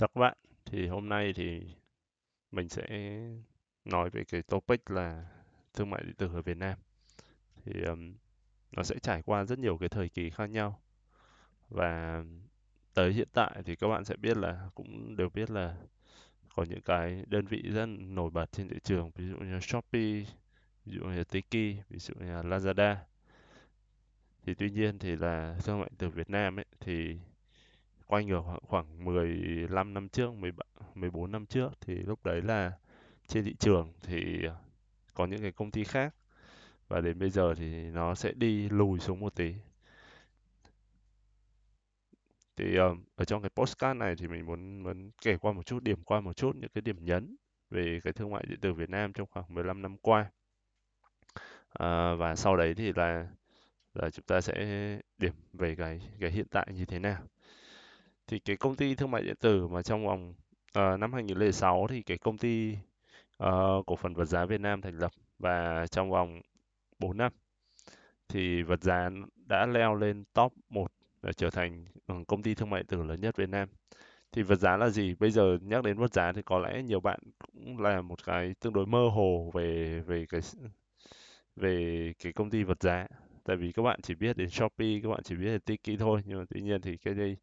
Chào các bạn, thì hôm nay thì mình sẽ nói về cái topic là thương mại điện tử ở Việt Nam. Thì um, nó sẽ trải qua rất nhiều cái thời kỳ khác nhau và tới hiện tại thì các bạn sẽ biết là cũng đều biết là có những cái đơn vị rất nổi bật trên thị trường, ví dụ như Shopee, ví dụ như Tiki, ví dụ như Lazada. Thì tuy nhiên thì là thương mại điện tử Việt Nam ấy thì quanh ở khoảng, 15 năm trước, 13, 14 năm trước thì lúc đấy là trên thị trường thì có những cái công ty khác và đến bây giờ thì nó sẽ đi lùi xuống một tí. Thì ờ, ở trong cái postcard này thì mình muốn muốn kể qua một chút, điểm qua một chút những cái điểm nhấn về cái thương mại điện tử Việt Nam trong khoảng 15 năm qua. À, và sau đấy thì là là chúng ta sẽ điểm về cái cái hiện tại như thế nào thì cái công ty thương mại điện tử mà trong vòng uh, năm 2006 thì cái công ty uh, cổ phần vật giá Việt Nam thành lập và trong vòng 4 năm thì vật giá đã leo lên top 1 và trở thành ừ, công ty thương mại điện tử lớn nhất Việt Nam. Thì vật giá là gì? Bây giờ nhắc đến vật giá thì có lẽ nhiều bạn cũng là một cái tương đối mơ hồ về về cái về cái công ty vật giá. Tại vì các bạn chỉ biết đến Shopee, các bạn chỉ biết đến Tiki thôi. Nhưng mà tuy nhiên thì cái đây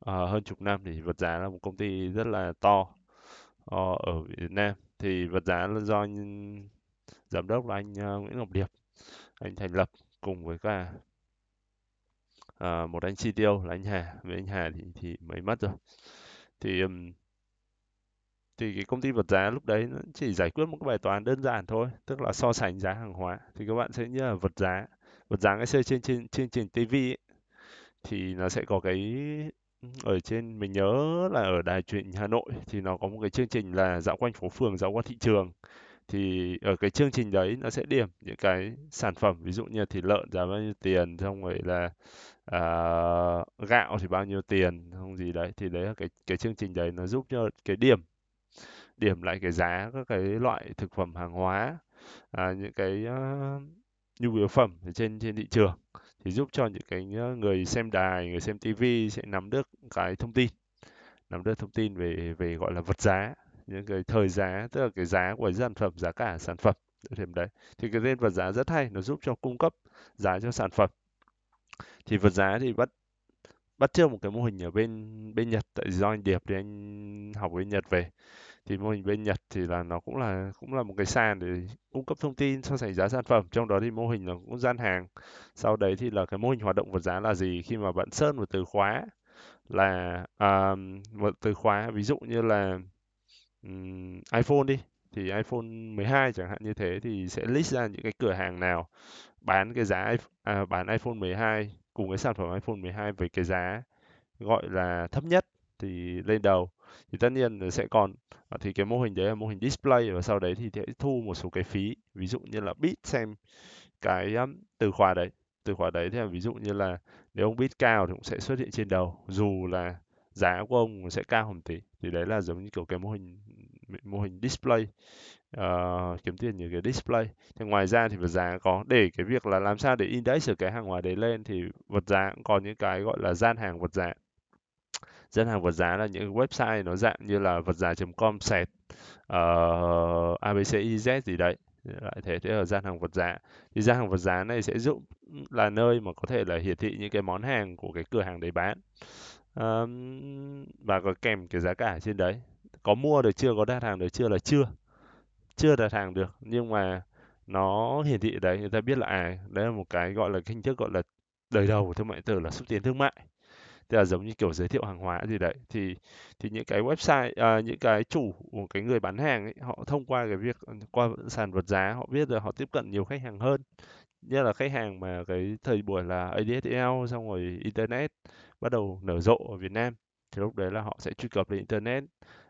uh, hơn chục năm thì vật giá là một công ty rất là to uh, ở Việt Nam. Thì vật giá là do giám đốc là anh uh, Nguyễn Ngọc Điệp anh thành lập cùng với cả uh, một anh CTO là anh Hà. Với anh Hà thì thì mới mất rồi. Thì um, thì cái công ty vật giá lúc đấy nó chỉ giải quyết một cái bài toán đơn giản thôi tức là so sánh giá hàng hóa. Thì các bạn sẽ như là vật giá vật giá ngày xưa trên trên chương trình TV ấy, thì nó sẽ có cái ở trên mình nhớ là ở đài truyền hình Hà Nội thì nó có một cái chương trình là dạo quanh phố phường dạo qua thị trường. Thì ở cái chương trình đấy nó sẽ điểm những cái sản phẩm ví dụ như thịt lợn giá bao nhiêu tiền xong rồi là à, gạo thì bao nhiêu tiền không gì đấy. Thì đấy là cái cái chương trình đấy nó giúp cho cái điểm điểm lại cái giá các cái loại thực phẩm hàng hóa à, những cái uh, nhu yếu phẩm ở trên trên thị trường thì giúp cho những cái ờ, người xem đài, người xem TV sẽ nắm được cái thông tin, nắm được thông tin về về gọi là vật giá, những cái thời giá, tức là cái giá của sản phẩm, giá cả sản phẩm thêm đấy. Thì cái tên vật giá rất hay, nó giúp cho cung cấp giá cho sản phẩm. Thì vật giá thì bắt bắt theo một cái mô hình ở bên bên Nhật tại do anh Điệp thì anh học bên Nhật về thì mô hình bên Nhật thì là nó cũng là cũng là một cái sàn để cung cấp thông tin so sánh giá sản phẩm. Trong đó thì mô hình là cũng gian hàng. Sau đấy thì là cái mô hình hoạt động vật giá là gì? Khi mà bạn search một từ khóa là à, một từ khóa ví dụ như là um, iPhone đi thì iPhone 12 chẳng hạn như thế thì sẽ list ra những cái cửa hàng nào bán cái giá à, bán iPhone 12 cùng cái sản phẩm iPhone 12 với cái giá gọi là thấp nhất thì lên đầu thì tất nhiên sẽ còn à, thì cái mô hình đấy là mô hình display và sau đấy thì sẽ thu một số cái phí. Ví dụ như là bit xem cái từ khóa đấy. Từ khóa đấy thì là ví dụ như là nếu ông bit cao thì cũng sẽ xuất hiện trên đầu dù là giá của ông sẽ cao hơn tí. Thì đấy là giống như kiểu cái mô hình mô hình display uh, kiếm tiền như cái display. Thì ngoài ra thì vật giá có. Để cái việc là làm sao để index được cái hàng hóa đấy lên thì vật giá cũng có những cái gọi là gian hàng vật giá gian hàng vật giá là những website nó dạng như là vật giá.com sẹt ờ, uh, abciz gì đấy lại thế thế ở gian hàng vật giá. Thì gian hàng vật giá này sẽ giúp là nơi mà có thể là hiển thị những cái món hàng của cái cửa hàng đấy bán. Um, và có kèm cái giá cả trên đấy. Có mua được chưa có đặt hàng được chưa là chưa. Chưa đặt hàng được nhưng mà nó hiển thị đấy người ta biết là à đấy là một cái gọi là hình thức gọi là đời đầu của thương mại tử là xúc tiến thương mại tức là giống như kiểu giới thiệu hàng hóa gì đấy thì thì những cái website à, những cái chủ của cái người bán hàng ấy họ thông qua cái việc ừ, qua sàn vật giá họ biết rồi họ tiếp cận nhiều khách hàng hơn. Như là khách hàng mà cái thời buổi là ADSL xong rồi internet bắt đầu nở rộ ở Việt Nam thì lúc đấy là họ sẽ truy cập lên internet.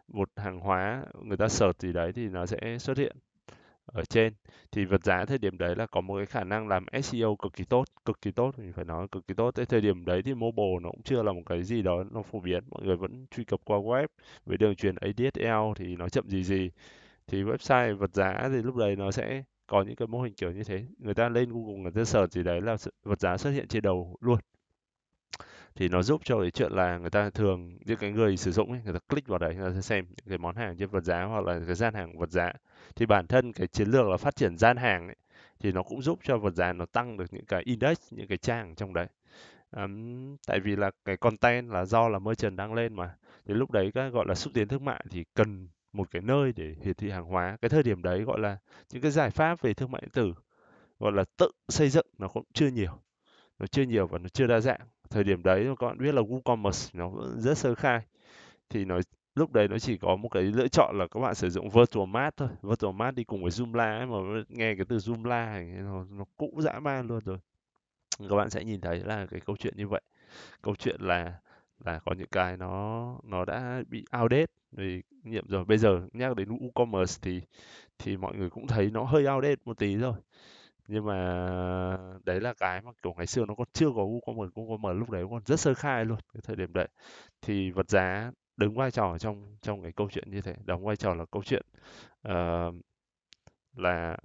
Một hàng hóa người ta search gì đấy thì nó sẽ xuất hiện ở trên, thì vật giá thời điểm đấy là có một cái khả năng làm SEO cực kỳ tốt, cực kỳ tốt, mình phải nói cực kỳ tốt. Tới thời điểm đấy thì mobile nó cũng chưa là một cái gì đó nó phổ biến, mọi người vẫn truy cập qua web với đường truyền ADSL thì nó chậm gì gì. Thì website vật giá thì lúc đấy nó sẽ có những cái mô hình kiểu như thế. Người ta lên Google người ta search gì đấy là vật giá xuất hiện trên đầu luôn thì nó giúp cho cái chuyện là người ta thường những cái người sử dụng ấy, người ta click vào đấy người ta sẽ xem những cái món hàng trên vật giá hoặc là cái gian hàng vật giá. Thì bản thân cái chiến lược là phát triển gian hàng ấy, thì nó cũng giúp cho vật giá nó tăng được những cái index những cái trang trong đấy. Um, tại vì là cái content là do là merchant đăng lên mà. Thì lúc đấy cái gọi là xúc tiến thương mại thì cần một cái nơi để hiển thị hàng hóa. Cái thời điểm đấy gọi là những cái giải pháp về thương mại điện tử gọi là tự xây dựng nó cũng chưa nhiều. Nó chưa nhiều và nó chưa đa dạng thời điểm đấy các bạn biết là WooCommerce nó vẫn rất sơ khai. Thì nó lúc đấy nó chỉ có một cái lựa chọn là các bạn sử dụng Virtual mat thôi. Virtual mat đi cùng với Joomla ấy, mà nghe cái từ Joomla này, nó, nó cũ dã man luôn rồi. Các bạn sẽ nhìn thấy là cái câu chuyện như vậy. Câu chuyện là là có những cái nó nó đã bị outdated vì nhiệm rồi. Bây giờ nhắc đến WooCommerce thì thì mọi người cũng thấy nó hơi outdated một tí rồi nhưng mà đấy là cái mà kiểu ngày xưa nó còn chưa có WooCommerce WooCommerce lúc đấy còn rất sơ khai luôn cái thời điểm đấy. Thì vật giá đứng vai trò trong trong cái câu chuyện như thế đóng vai trò là câu chuyện uh, là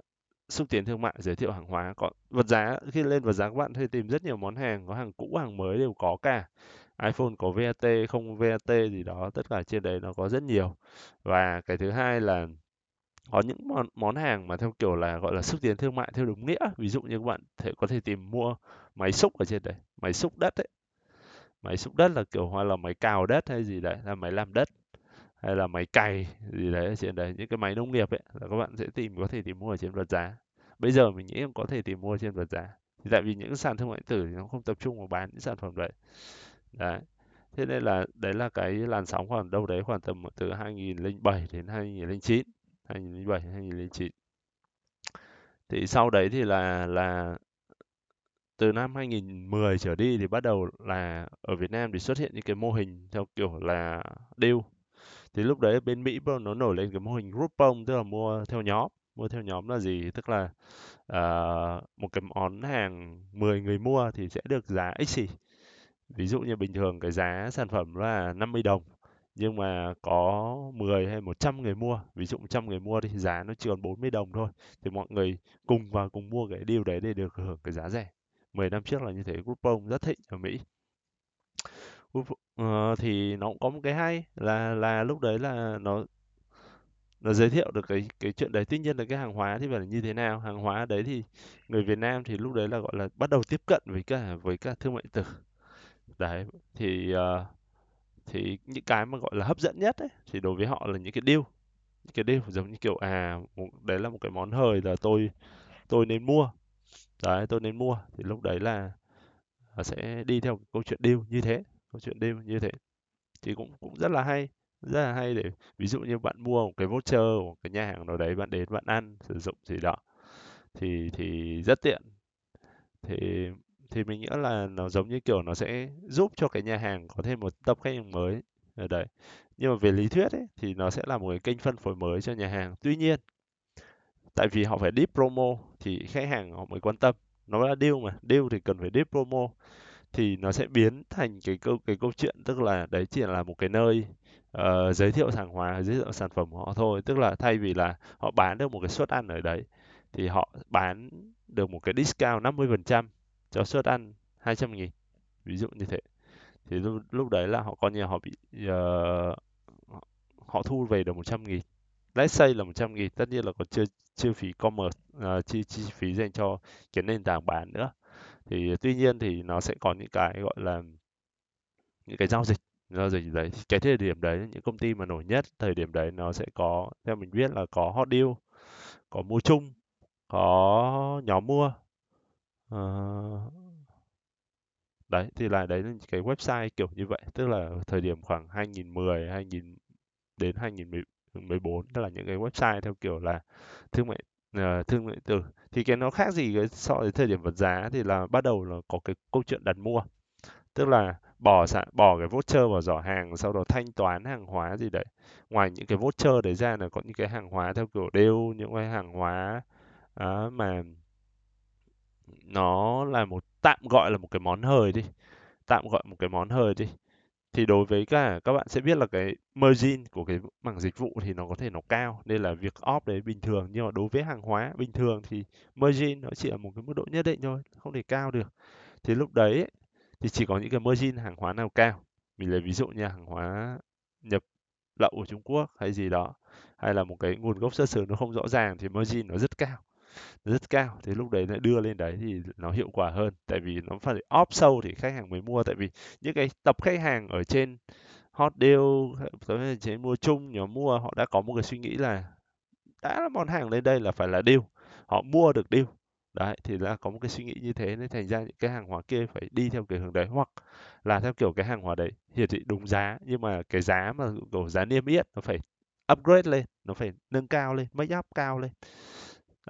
xúc tiến thương mại giới thiệu hàng hóa. Còn vật giá khi lên vật giá các bạn thì tìm rất nhiều món hàng có hàng cũ hàng mới đều có cả. iPhone có VAT không VAT gì đó tất cả trên đấy nó có rất nhiều. Và cái thứ hai là có những món món hàng mà theo kiểu là, gọi là, xúc tiến thương mại theo đúng nghĩa. Ví dụ như các bạn thể, có thể tìm mua máy xúc ở trên đấy, máy xúc đất ấy. Máy xúc đất là kiểu hoặc là máy cào đất hay gì đấy, là máy làm đất, hay là máy cày gì đấy ở trên đấy, những cái máy nông nghiệp ấy, là các bạn sẽ tìm, có thể tìm mua ở trên vật giá. Bây giờ mình nghĩ có thể tìm mua trên vật giá. Thì tại vì những sàn thương mại điện tử thì nó không tập trung vào bán những sản phẩm đấy. Đấy. Thế nên là đấy là cái làn sóng khoảng đâu đấy khoảng tầm từ 2007 đến 2009 2007 2009 thì sau đấy thì là là từ năm 2010 trở đi thì bắt đầu là ở Việt Nam thì xuất hiện những cái mô hình theo kiểu là deal thì lúc đấy bên Mỹ nó nổi lên cái mô hình group bông tức là mua theo nhóm. Mua theo nhóm là gì? Tức là uh, một cái món hàng 10 người mua thì sẽ được giá x gì ví dụ như bình thường cái giá sản phẩm là 50 đồng nhưng mà có 10 hay 100 người mua ví dụ 100 người mua thì giá nó chỉ còn 40 đồng thôi thì mọi người cùng vào cùng mua cái điều đấy để được hưởng cái giá rẻ. 10 năm trước là như thế Groupon rất thịnh ở Mỹ. Group- ờ, thì nó cũng có một cái hay là là lúc đấy là nó nó giới thiệu được cái cái chuyện đấy. Tuy nhiên là cái hàng hóa thì phải là như thế nào? Hàng hóa đấy thì người Việt Nam thì lúc đấy là gọi là bắt đầu tiếp cận với cả với cả thương mại điện tử. Đấy thì uh, thì những cái mà gọi là hấp dẫn nhất ấy thì đối với họ là những cái deal. Những cái deal giống như kiểu à một, đấy là một cái món hời là tôi tôi nên mua. Đấy tôi nên mua. Thì lúc đấy là à, sẽ đi theo câu chuyện deal như thế câu chuyện deal như thế. Thì cũng cũng rất là hay rất là hay để ví dụ như bạn mua một cái voucher của một cái nhà hàng nào đấy bạn đến bạn ăn sử dụng gì đó thì thì rất tiện. Thì thì mình nghĩ là nó giống như kiểu nó sẽ giúp cho cái nhà hàng có thêm một tập khách hàng mới. Ở đấy. Nhưng mà về lý thuyết ấy thì nó sẽ là một cái kênh phân phối mới cho nhà hàng. Tuy nhiên tại vì họ phải deep promo thì khách hàng họ mới quan tâm. Nó là deal mà. Deal thì cần phải deep promo. Thì nó sẽ biến thành cái câu cái câu chuyện tức là đấy chỉ là một cái nơi uh, giới thiệu hàng hóa giới thiệu sản phẩm của họ thôi. Tức là thay vì là họ bán được một cái suất ăn ở đấy thì họ bán được một cái discount 50% cho suất ăn 200 nghìn ví dụ như thế. Thì lúc, lúc đấy là họ coi như họ bị uh, họ thu về được 100 nghìn. Let's say là 100 nghìn tất nhiên là còn chưa chi phí commerce uh, chi chi phí dành cho cái nền tảng bán nữa. Thì tuy nhiên thì nó sẽ có những cái gọi là những cái giao dịch giao dịch đấy. Cái thời điểm đấy những công ty mà nổi nhất thời điểm đấy nó sẽ có theo mình biết là có hot deal có mua chung có nhóm mua Ờ. Đấy thì là đấy là cái website kiểu như vậy tức là thời điểm khoảng 2010 2000 đến 2014 tức là những cái website theo kiểu là thương mại uh, thương mại điện tử thì cái nó khác gì cái so với thời điểm vật giá thì là bắt đầu là có cái câu chuyện đặt mua. Tức là bỏ bỏ cái voucher vào giỏ hàng sau đó thanh toán hàng hóa gì đấy. Ngoài những cái voucher đấy ra là có những cái hàng hóa theo kiểu đều những cái hàng hóa uh, mà nó là một tạm gọi là một cái món hời đi tạm gọi một cái món hời đi. Thì đối với cả các bạn sẽ biết là cái margin của cái mảng dịch vụ thì nó có thể nó cao nên là việc off đấy bình thường. Nhưng mà đối với hàng hóa bình thường thì margin nó chỉ ở một cái mức độ nhất định thôi không thể cao được. Thì lúc đấy ấy, thì chỉ có những cái margin hàng hóa nào cao. Mình lấy ví dụ như hàng hóa nhập lậu của Trung Quốc hay gì đó hay là một cái nguồn gốc xuất xứ nó không rõ ràng thì margin nó rất cao rất cao. Thì lúc đấy lại đưa lên đấy thì nó hiệu quả hơn. Tại vì nó phải off sâu thì khách hàng mới mua. Tại vì những cái tập khách hàng ở trên hot deal tới trên mua chung, nhóm mua, họ đã có một cái suy nghĩ là đã là món hàng lên đây là phải là deal. Họ mua được deal. Đấy, thì là có một cái suy nghĩ như thế nên thành ra những cái hàng hóa kia phải đi theo cái hướng đấy hoặc là theo kiểu cái hàng hóa đấy hiển thị đúng giá. Nhưng mà cái giá mà, kiểu, giá niêm yết nó phải upgrade lên, nó phải nâng cao lên, make up cao lên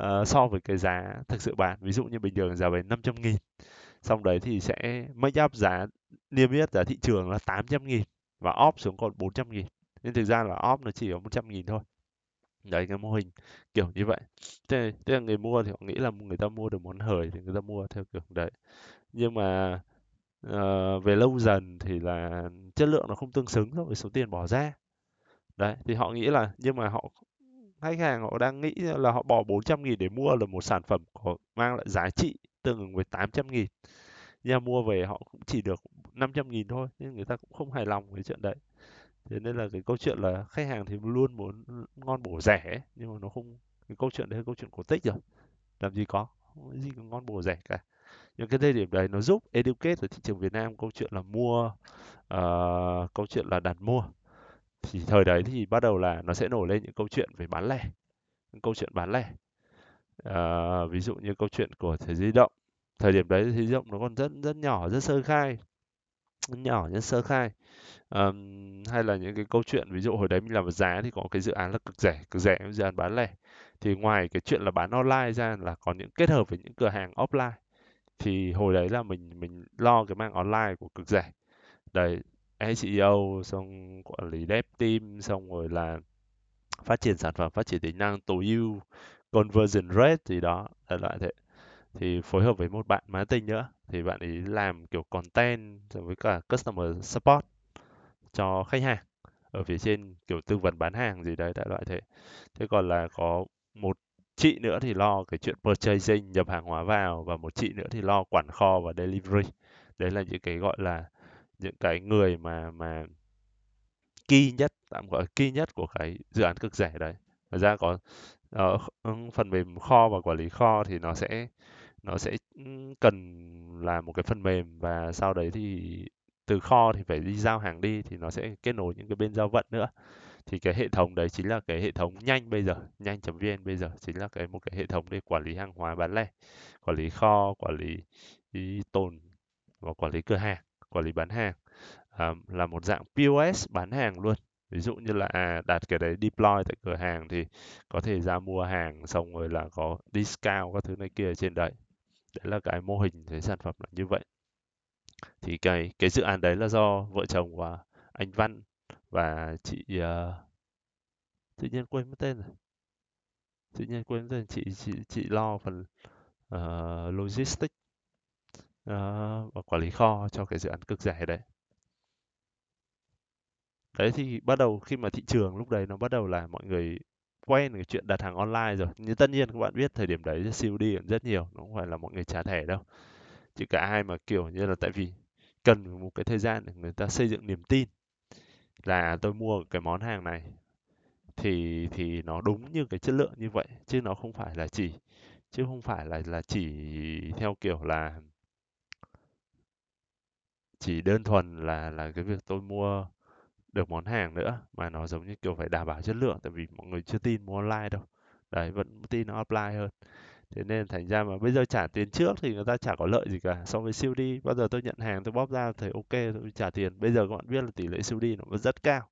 uh, so với cái giá thực sự bán ví dụ như bình thường giá bán 500 nghìn xong đấy thì sẽ make up giá niêm yết giá thị trường là 800 nghìn và off xuống còn 400 nghìn. Nên thực ra là off nó chỉ có 100 nghìn thôi. Đấy cái mô hình kiểu như vậy. Thế, thế là người mua thì họ nghĩ là người ta mua được món hời thì người ta mua theo kiểu đấy. Nhưng mà uh, về lâu dần thì là chất lượng nó không tương xứng với số tiền bỏ ra. Đấy thì họ nghĩ là nhưng mà họ khách hàng họ đang nghĩ là họ bỏ 400 nghìn để mua là một sản phẩm có mang lại giá trị tương ứng với 800 nghìn. Nhưng mua về họ cũng chỉ được 500 nghìn thôi nên người ta cũng không hài lòng với chuyện đấy. Thế nên là cái câu chuyện là khách hàng thì luôn muốn ngon bổ rẻ nhưng mà nó không cái câu chuyện đấy là câu chuyện cổ tích rồi. Làm gì có không có gì ngon bổ rẻ cả. Nhưng cái thời điểm đấy nó giúp educate ở thị trường Việt Nam câu chuyện là mua uh, câu chuyện là đặt mua thì thời đấy thì bắt đầu là nó sẽ nổi lên những câu chuyện về bán lẻ những câu chuyện bán lẻ. À, ví dụ như câu chuyện của thế di động. Thời điểm đấy thì di động nó còn rất rất nhỏ rất sơ khai nhỏ nhất sơ khai. Um, hay là những cái câu chuyện ví dụ hồi đấy mình làm giá thì có cái dự án là cực rẻ cực rẻ dự án bán lẻ. Thì ngoài cái chuyện là bán online ra là còn những kết hợp với những cửa hàng offline. Thì hồi đấy là mình mình lo cái mang online của cực rẻ. Đấy SEO xong quản lý dev team, xong rồi là phát triển sản phẩm, phát triển tính năng, tối ưu, conversion rate gì đó là loại thế. Thì phối hợp với một bạn marketing nữa, thì bạn ấy làm kiểu content với cả customer support cho khách hàng ở phía trên kiểu tư vấn bán hàng gì đấy, đại loại thế. Thế còn là có một chị nữa thì lo cái chuyện purchasing, nhập hàng hóa vào, và một chị nữa thì lo quản kho và delivery. Đấy là những cái gọi là những cái người mà mà key nhất tạm gọi key nhất của cái dự án cực rẻ đấy. Thật ra có uh, phần mềm kho và quản lý kho thì nó sẽ nó sẽ cần làm một cái phần mềm và sau đấy thì từ kho thì phải đi giao hàng đi thì nó sẽ kết nối những cái bên giao vận nữa. Thì cái hệ thống đấy chính là cái hệ thống nhanh bây giờ nhanh.vn bây giờ chính là cái một cái hệ thống để quản lý hàng hóa bán lẻ quản lý kho quản lý tồn và quản lý cửa hàng quản lý bán hàng à, là một dạng POS bán hàng luôn. Ví dụ như là à, đặt cái đấy deploy tại cửa hàng thì có thể ra mua hàng xong rồi là có discount các thứ này kia ở trên đấy. Đấy là cái mô hình cái sản phẩm là như vậy. Thì cái cái dự án đấy là do vợ chồng và anh Văn và chị uh, tự nhiên quên mất tên rồi. Tự nhiên quên mất tên chị chị chị lo phần uh, logistics uh, và quản lý kho cho cái dự án cực rẻ đấy. Đấy thì bắt đầu khi mà thị trường lúc đấy nó bắt đầu là mọi người quen cái chuyện đặt hàng online rồi. Nhưng tất nhiên các bạn biết thời điểm đấy COD cũng rất nhiều nó không phải là mọi người trả thẻ đâu. Chỉ cả ai mà kiểu như là tại vì cần một cái thời gian để người ta xây dựng niềm tin là tôi mua cái món hàng này thì thì nó đúng như cái chất lượng như vậy chứ nó không phải là chỉ chứ không phải là là chỉ theo kiểu là chỉ đơn thuần là là cái việc tôi mua được món hàng nữa mà nó giống như kiểu phải đảm bảo chất lượng tại vì mọi người chưa tin mua online đâu. Đấy vẫn tin nó offline hơn. Thế nên thành ra mà bây giờ trả tiền trước thì người ta chả có lợi gì cả. So với siêu đi bao giờ tôi nhận hàng tôi bóp ra thấy ok tôi trả tiền. Bây giờ các bạn biết là tỷ lệ siêu đi nó vẫn rất cao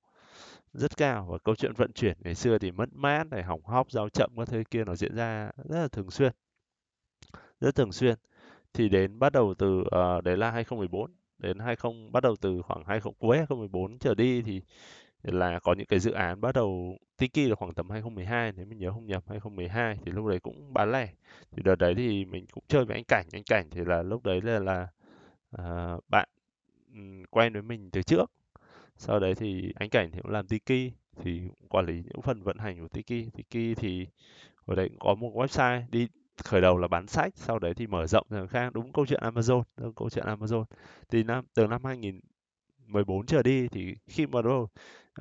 rất cao. Và câu chuyện vận chuyển ngày xưa thì mất mát này hỏng hóc giao chậm các thứ kia nó diễn ra rất là thường xuyên rất thường xuyên. Thì đến bắt đầu từ uh, đấy là 2014 đến 20 bắt đầu từ khoảng 20 cuối 2014 trở đi thì là có những cái dự án bắt đầu Tiki là khoảng tầm 2012 nếu mình nhớ không nhầm 2012 thì lúc đấy cũng bán lẻ. Thì đợt đấy thì mình cũng chơi với anh Cảnh anh Cảnh thì là lúc đấy là là uh, bạn quen với mình từ trước. Sau đấy thì anh Cảnh thì cũng làm Tiki thì cũng quản lý những phần vận hành của Tiki. Tiki thì hồi đấy cũng có một website đi khởi đầu là bán sách sau đấy thì mở rộng ra khác đúng câu chuyện Amazon đúng câu chuyện Amazon. Thì năm từ năm 2014 trở đi thì khi mà đâu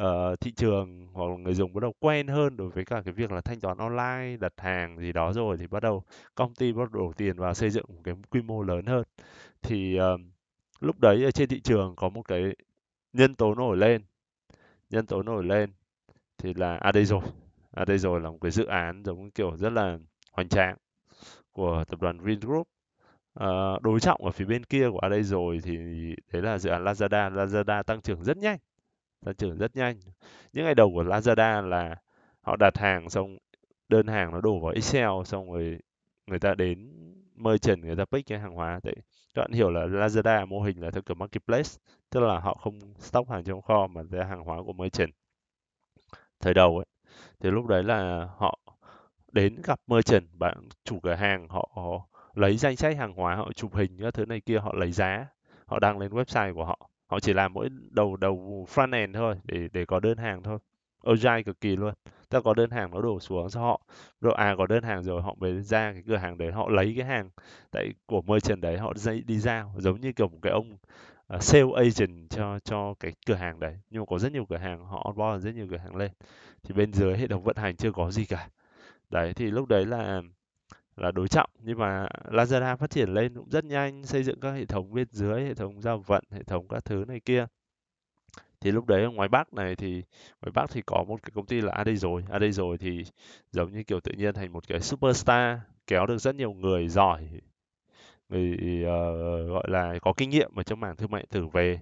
uh, thị trường hoặc là người dùng bắt đầu quen hơn đối với cả cái việc là thanh toán online đặt hàng gì đó rồi thì bắt đầu công ty bắt đầu đổ tiền vào xây dựng một cái quy mô lớn hơn. Thì uh, lúc đấy ở trên thị trường có một cái nhân tố nổi lên nhân tố nổi lên thì là à đây rồi à đây rồi là một cái dự án giống kiểu rất là hoành tráng của tập đoàn Vingroup à, ờ, đối trọng ở phía bên kia của ở đây rồi thì đấy là dự án Lazada. Lazada tăng trưởng rất nhanh tăng trưởng rất nhanh. Những ngày đầu của Lazada là họ đặt hàng xong đơn hàng nó đổ vào Excel xong rồi người ta đến merchant người ta pick cái hàng hóa đấy. Các bạn hiểu là Lazada mô hình là theo kiểu marketplace tức là họ không stock hàng trong kho mà ra hàng hóa của merchant. Thời đầu ấy thì lúc đấy là họ đến gặp merchant bạn chủ cửa hàng họ, họ lấy danh sách hàng hóa họ chụp hình các thứ này kia họ lấy giá họ đăng lên website của họ. Họ chỉ làm mỗi đầu đầu front end thôi để để có đơn hàng thôi. Agile cực kỳ luôn. Ta có đơn hàng nó đổ xuống cho họ. Rồi à có đơn hàng rồi họ mới ra cái cửa hàng đấy họ lấy cái hàng tại của merchant đấy họ dây đi giao. Giống như kiểu một cái ông uh, sale agent cho cho cái cửa hàng đấy. Nhưng mà có rất nhiều cửa hàng họ onboard rất nhiều cửa hàng lên. Thì bên dưới hệ thống vận hành chưa có gì cả đấy thì lúc đấy là là đối trọng. Nhưng mà Lazada phát triển lên cũng rất nhanh xây dựng các hệ thống bên dưới hệ thống giao vận hệ thống các thứ này kia. Thì lúc đấy ở ngoài Bắc này thì ngoài Bắc thì có một cái công ty là AD rồi AD rồi thì giống như kiểu tự nhiên thành một cái superstar kéo được rất nhiều người giỏi người uh, gọi là có kinh nghiệm ở trong mảng thương mại tử về.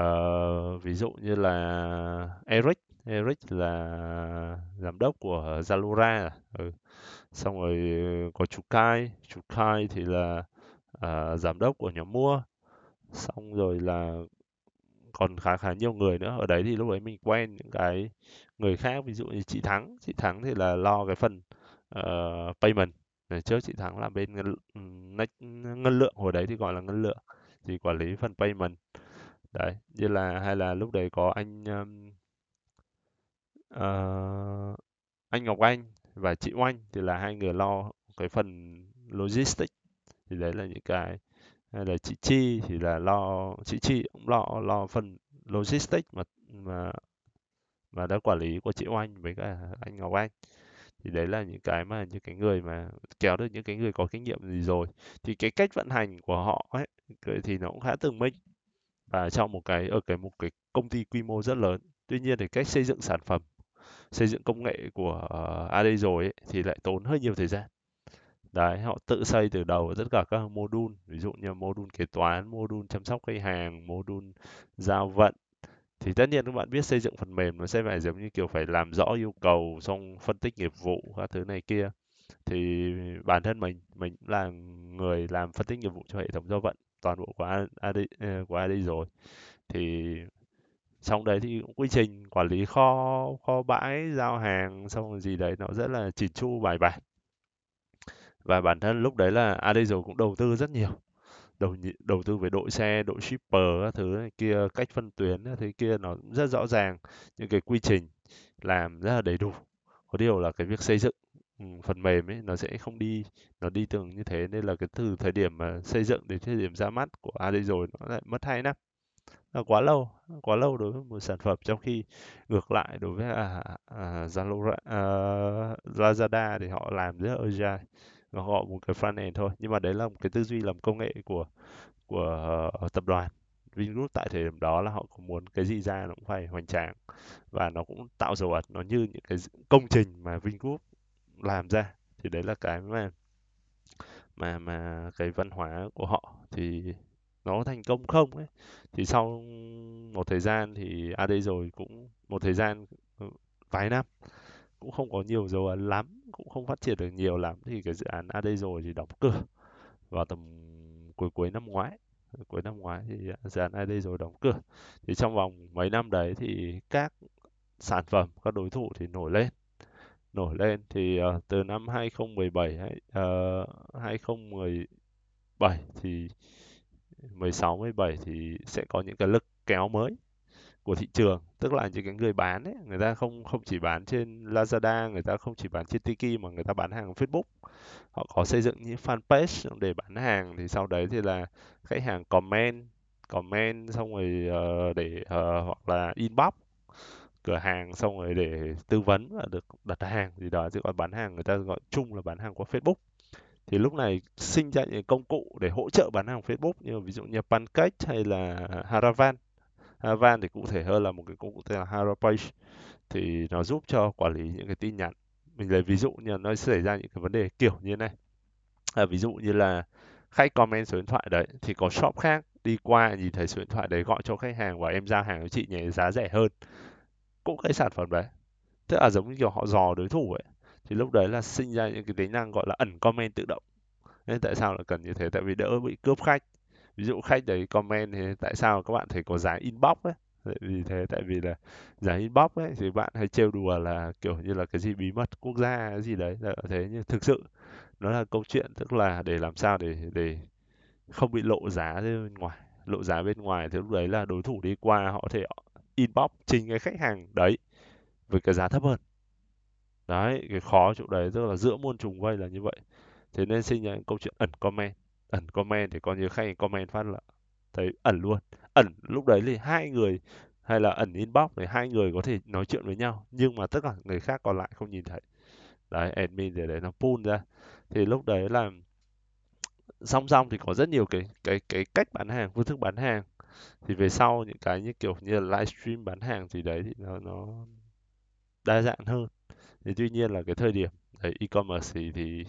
Uh, ví dụ như là Eric Eric là giám đốc của Zalora à? ừ. xong rồi ừ, có chú Kai. Chú Kai thì là uh, giám đốc của nhóm mua. Xong rồi là còn khá khá nhiều người nữa. Ở đấy thì lúc ấy mình quen những cái người khác ví dụ như chị Thắng. Chị Thắng thì là lo cái phần uh, payment. Ngày trước chị Thắng làm bên ngân, ừ, ngân lượng. Hồi đấy thì gọi là ngân lượng. Thì quản lý phần payment. Đấy như là hay là lúc đấy có anh um, uh, anh Ngọc Anh và chị Oanh thì là hai người lo cái phần logistics. Thì đấy là những cái hay là chị Chi thì là lo chị Chi cũng lo lo phần logistics mà mà mà đã quản lý của chị Oanh với cả anh Ngọc Anh. Thì đấy là những cái mà những cái người mà kéo được những cái người có kinh nghiệm gì rồi. Thì cái cách vận hành của họ ấy thì nó cũng khá tường minh. Và trong một cái ở cái một cái công ty quy mô rất lớn. Tuy nhiên thì cách xây dựng sản phẩm xây dựng công nghệ của ờ, uh, AD rồi ấy, thì lại tốn hơi nhiều thời gian. Đấy họ tự xây từ đầu tất cả các module ví dụ như module kế toán module chăm sóc khách hàng module giao vận. Thì tất nhiên các bạn biết xây dựng phần mềm nó sẽ phải giống như kiểu phải làm rõ yêu cầu xong phân tích nghiệp vụ các thứ này kia. Thì bản thân mình mình là người làm phân tích nghiệp vụ cho hệ thống giao vận toàn bộ của AD, ờ, của AD rồi. Thì trong đấy thì cũng quy trình quản lý kho kho bãi, giao hàng, xong rồi gì đấy nó rất là chỉn chu, bài bản. Và bản thân lúc đấy là AD cũng đầu tư rất nhiều. Đầu đầu tư về đội xe, đội shipper các thứ này kia, cách phân tuyến các thứ kia nó cũng rất rõ ràng. Những cái quy trình làm rất là đầy đủ. Có điều là cái việc xây dựng ừ, phần mềm ấy nó sẽ không đi, nó đi từng như thế. Nên là cái từ thời điểm mà xây dựng đến thời điểm ra mắt của AD rồi nó lại mất hai năm là quá lâu quá lâu đối với một sản phẩm trong khi ngược lại đối với à, à, Zalora, à, ờ, Lazada thì họ làm rất là agile và họ một cái front end thôi. Nhưng mà đấy là một cái tư duy làm công nghệ của của uh, tập đoàn. Vingroup tại thời điểm đó là họ cũng muốn cái gì ra nó cũng phải hoành tráng và nó cũng tạo dấu ấn nó như những cái công trình mà Vingroup làm ra. Thì đấy là cái mà mà mà cái văn hóa của họ. Thì nó thành công không ấy. Thì sau một thời gian thì AD rồi cũng một thời gian ừ, vài năm cũng không có nhiều dấu ấn lắm cũng không phát triển được nhiều lắm. Thì cái dự án AD rồi thì đóng cửa vào tầm cuối cuối năm ngoái. Cuối năm ngoái thì dự án AD rồi đóng cửa. Thì trong vòng mấy năm đấy thì các sản phẩm các đối thủ thì nổi lên. Nổi lên thì uh, từ năm 2017 hay ờ, uh, 2017 thì 16 17 thì sẽ có những cái lực kéo mới của thị trường. Tức là những cái người bán ấy người ta không không chỉ bán trên Lazada người ta không chỉ bán trên Tiki mà người ta bán hàng Facebook. Họ có xây dựng những fanpage để bán hàng thì sau đấy thì là khách hàng comment comment xong rồi uh, để uh, hoặc là inbox cửa hàng xong rồi để tư vấn và được đặt hàng gì đó. Chứ còn bán hàng người ta gọi chung là bán hàng qua Facebook thì lúc này sinh ra những công cụ để hỗ trợ bán hàng Facebook như ví dụ như Pancake hay là Haravan. Haravan thì cụ thể hơn là một cái công cụ tên là Harapage. Thì nó giúp cho quản lý những cái tin nhắn. Mình lấy ví dụ như nó xảy ra những cái vấn đề kiểu như này. À, ví dụ như là khách comment số điện thoại đấy thì có shop khác đi qua nhìn thấy số điện thoại đấy gọi cho khách hàng và em giao hàng cho chị nhé giá rẻ hơn. Cũng cái sản phẩm đấy. Tức là giống như kiểu họ dò đối thủ ấy thì lúc đấy là sinh ra những cái tính năng gọi là ẩn comment tự động. Nên tại sao lại cần như thế? Tại vì đỡ bị cướp khách. Ví dụ khách đấy comment thì tại sao các bạn thấy có giá inbox ấy? Tại vì thế, tại vì là giá inbox ấy, thì bạn hay trêu đùa là kiểu như là cái gì bí mật quốc gia, cái gì đấy, là thế. Nhưng thực sự, nó là câu chuyện tức là để làm sao để để không bị lộ giá bên ngoài, lộ giá bên ngoài thì lúc đấy là đối thủ đi qua họ có thể inbox trình cái khách hàng đấy với cái giá thấp hơn đấy, cái khó chỗ đấy, tức là giữa muôn trùng vây là như vậy. Thế nên sinh ra câu chuyện ẩn comment. Ẩn comment thì coi như khách comment phát là thấy ẩn luôn. Ẩn, lúc đấy thì hai người, hay là ẩn inbox thì hai người có thể nói chuyện với nhau, nhưng mà tất cả người khác còn lại không nhìn thấy. Đấy, admin để đấy nó pull ra. Thì lúc đấy là song song thì có rất nhiều cái cái cái cách bán hàng, phương thức bán hàng. Thì về sau những cái như kiểu như là livestream bán hàng thì đấy thì nó nó đa dạng hơn thì tuy nhiên là cái thời điểm đấy e-commerce thì, thì